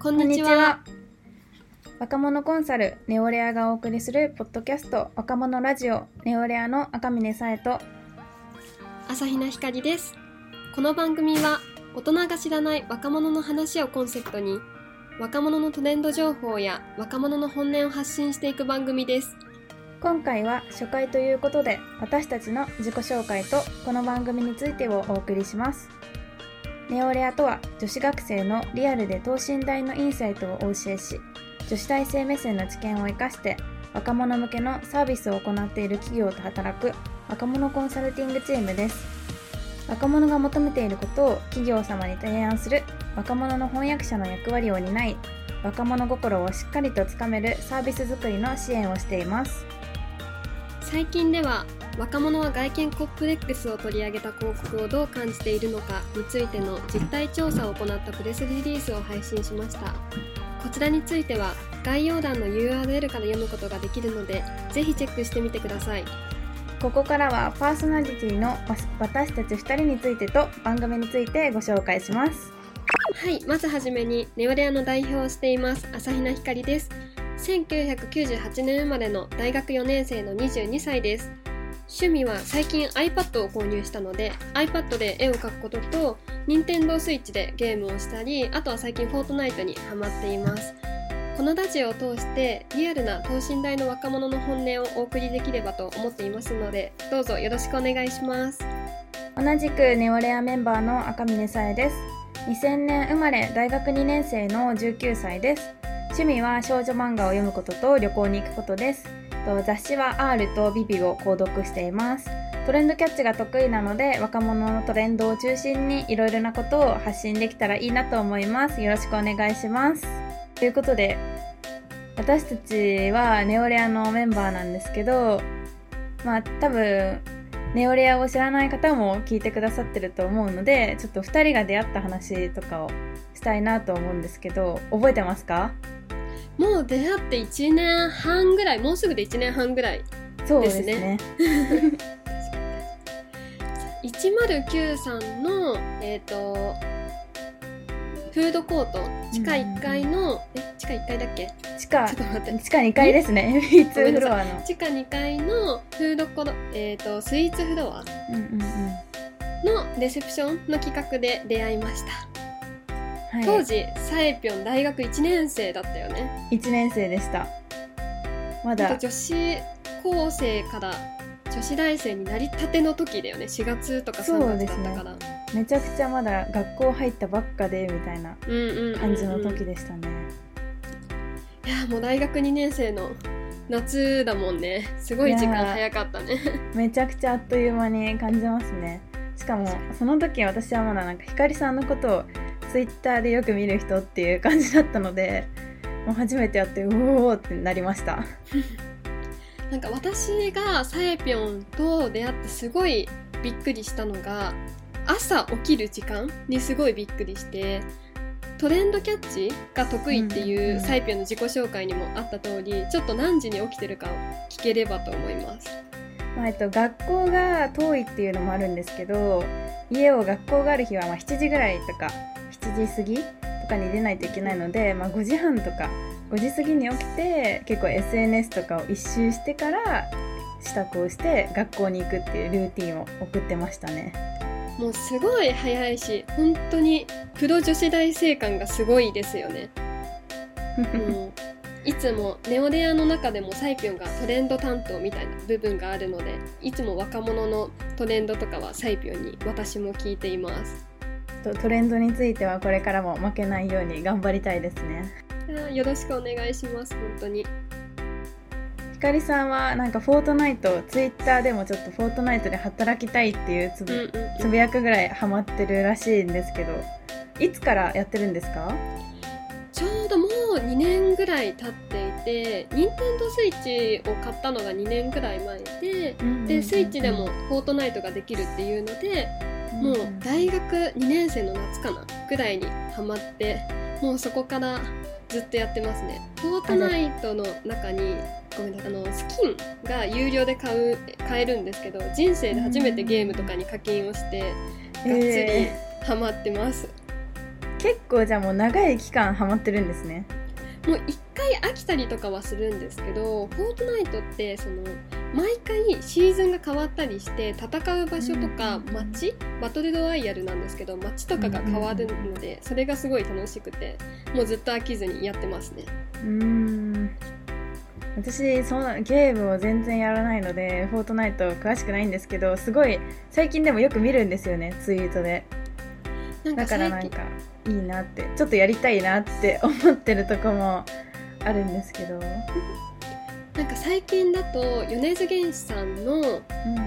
こんにちは。若者コンサルネオレアがお送りするポッドキャスト若者ラジオネオレアの赤嶺さえと朝比奈ひかりです。この番組は大人が知らない若者の話をコンセプトに若者のトレンド情報や若者の本音を発信していく番組です。今回は初回ということで私たちの自己紹介とこの番組についてをお送りしますネオレアとは女子学生のリアルで等身大のインサイトをお教えし女子大生目線の知見を生かして若者向けのサービスを行っている企業と働く若者コンサルティングチームです。若者が求めていることを企業様に提案する若者の翻訳者の役割を担い若者心をしっかりとつかめるサービス作りの支援をしています。最近では若者は外見コンプレックスを取り上げた広告をどう感じているのかについての実態調査を行ったプレスリリースを配信しました。こちらについては概要欄の URL から読むことができるのでぜひチェックしてみてください。ここからはパーソナリティのわ私たち2人についてと番組についてご紹介します。はいまずはじめにネオレアの代表をしています朝比奈ひかりです。1998年生まれの大学4年生の22歳です趣味は最近 iPad を購入したので iPad で絵を描くことと Nintendo Switch でゲームをしたりあとは最近フォートナイトにハマっています。このラジオを通してリアルな等身大の若者の本音をお送りできればと思っていますのでどうぞよろしくお願いします。同じくネオレアメンバーの赤嶺さえです。2000年生まれ大学2年生の19歳です。趣味は少女漫画を読むことと旅行に行くことです。雑誌は R とビビを購読しています。トレンドキャッチが得意なので若者のトレンドを中心にいろいろなことを発信できたらいいなと思います。よろしくお願いします。ということで私たちはネオレアのメンバーなんですけどまあ多分ネオレアを知らない方も聞いてくださってると思うのでちょっと2人が出会った話とかをしたいなと思うんですけど覚えてますか？もう出会って1年半ぐらいもうすぐで1年半ぐらいそうですね。109さんのえっ、ー、とフードコート。地下1階の、うん、え地下1階だっけ？地下地下2階ですね。の地下2階のフードコート、えーと、スイーツフロアのレセプションの企画で出会いました、はい、当時サエピョン大学1年生だったよね。1年生でした。まだ。女子高生から女子大生になりたての時だよね。4月とか3月だったから、ね、めちゃくちゃまだ学校入ったばっかでみたいな感じの時でしたね、いやもう大学2年生の夏だもんね。すごい時間早かったね。めちゃくちゃあっという間に感じますね。しかもその時私はまだなんかひかりさんのことをツイッターでよく見る人っていう感じだったのでもう初めて会ってうおーってなりましたなんか私がさえぴょんと出会ってすごいびっくりしたのが朝起きる時間にすごいびっくりしてトレンドキャッチが得意っていうサイピョンの自己紹介にもあった通りちょっと何時に起きてるかを聞ければと思います。まあえっと、学校が遠いっていうのもあるんですけど家を学校がある日はまあ7時ぐらいとか7時過ぎとかに出ないといけないので、まあ、5時半とか5時過ぎに起きて結構 SNS とかを一周してから支度をして学校に行くっていうルーティンを送ってましたね。もうすごい早いし本当にプロ女子大生感がすごいですよね。もういつもネオレアの中でもサイピョンがトレンド担当みたいな部分があるのでいつも若者のトレンドとかはサイピョンに私も聞いていますトレンドについてはこれからも負けないように頑張りたいですね。よろしくお願いします本当に。ひかりさんはなんかフォートナイトツイッターでもちょっとフォートナイトで働きたいっていうつぶうんうんうん、つぶやくぐらいハマってるらしいんですけどいつからやってるんですか？ちょうどもう2年ぐらい経っていて任天堂スイッチを買ったのが2年ぐらい前で、スイッチでもフォートナイトができるっていうので、もう大学2年生の夏かなぐらいにハマってもうそこからずっとやってますね。フォートナイトの中にごめんなさいあのスキンが有料で買う買えるんですけど人生で初めてゲームとかに課金をして、がっつりハマってます、え結構じゃあもう長い期間ハマってるんですね。もう一回飽きたりとかはするんですけどフォートナイトってその毎回シーズンが変わったりして戦う場所とか街？バトルロワイヤルなんですけど街とかが変わるのでそれがすごい楽しくてもうずっと飽きずにやってますね。うーん。私そのゲームを全然やらないのでフォートナイト詳しくないんですけどすごい最近でもよく見るんですよねツイートで。なんだからなんかいいなってちょっとやりたいなって思ってるとこもあるんですけどなんか最近だと米津玄師さんの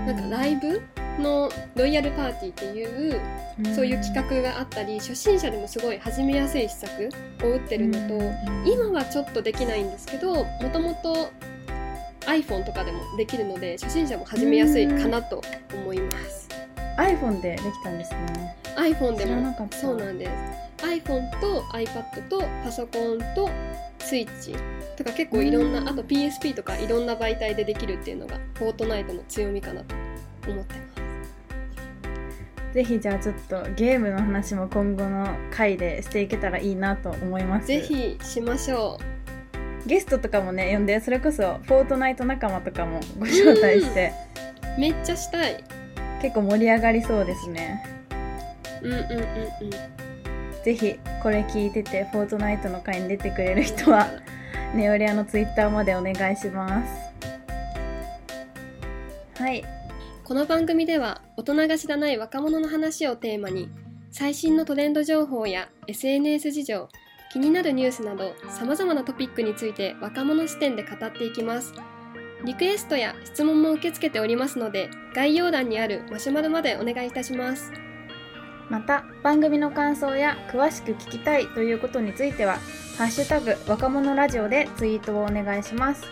なんかライブのロイヤルパーティーっていうそういう企画があったり初心者でもすごい始めやすい施策を打ってるのと今はちょっとできないんですけどもともと iPhone とかでもできるので初心者も始めやすいかなと思います。iPhone でできたんですね iPhone でも。そうなんです。iPhone と iPad とパソコンとスイッチとか結構いろんなうんあと PSP とかいろんな媒体でできるっていうのがフォートナイトの強みかなと思ってます。ぜひじゃあちょっとゲームの話も今後の回でしていけたらいいなと思います。ぜひしましょゲストとかもね呼んで。それこそフォートナイト仲間とかもご招待して。うめっちゃしたい。結構盛り上がりそうですねうんうんうんうん。ぜひこれ聞いててフォートナイトの回に出てくれる人はネオレアのツイッターまでお願いします。はい。この番組では大人が知らない若者の話をテーマに最新のトレンド情報や SNS 事情気になるニュースなどさまざまなトピックについて若者視点で語っていきます。リクエストや質問も受け付けておりますので概要欄にあるマシュマロまでお願いいたします。また番組の感想や詳しく聞きたいということについては「ハッシュタグ若者ラジオ」でツイートをお願いします。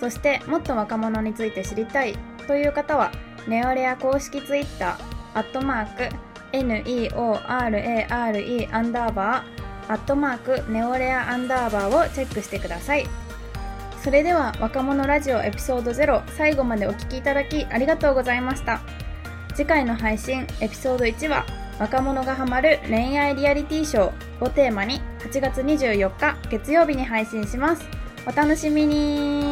そしてもっと若者について知りたいという方はネオレア公式ツイッターアットマーク NEORARE アンダーバーアットマークネオレアアンダーバーをチェックしてください。それでは若者ラジオエピソード0最後までお聞きいただきありがとうございました。次回の配信エピソード1は若者がハマる恋愛リアリティショーをテーマに8月24日月曜日に配信します。お楽しみに。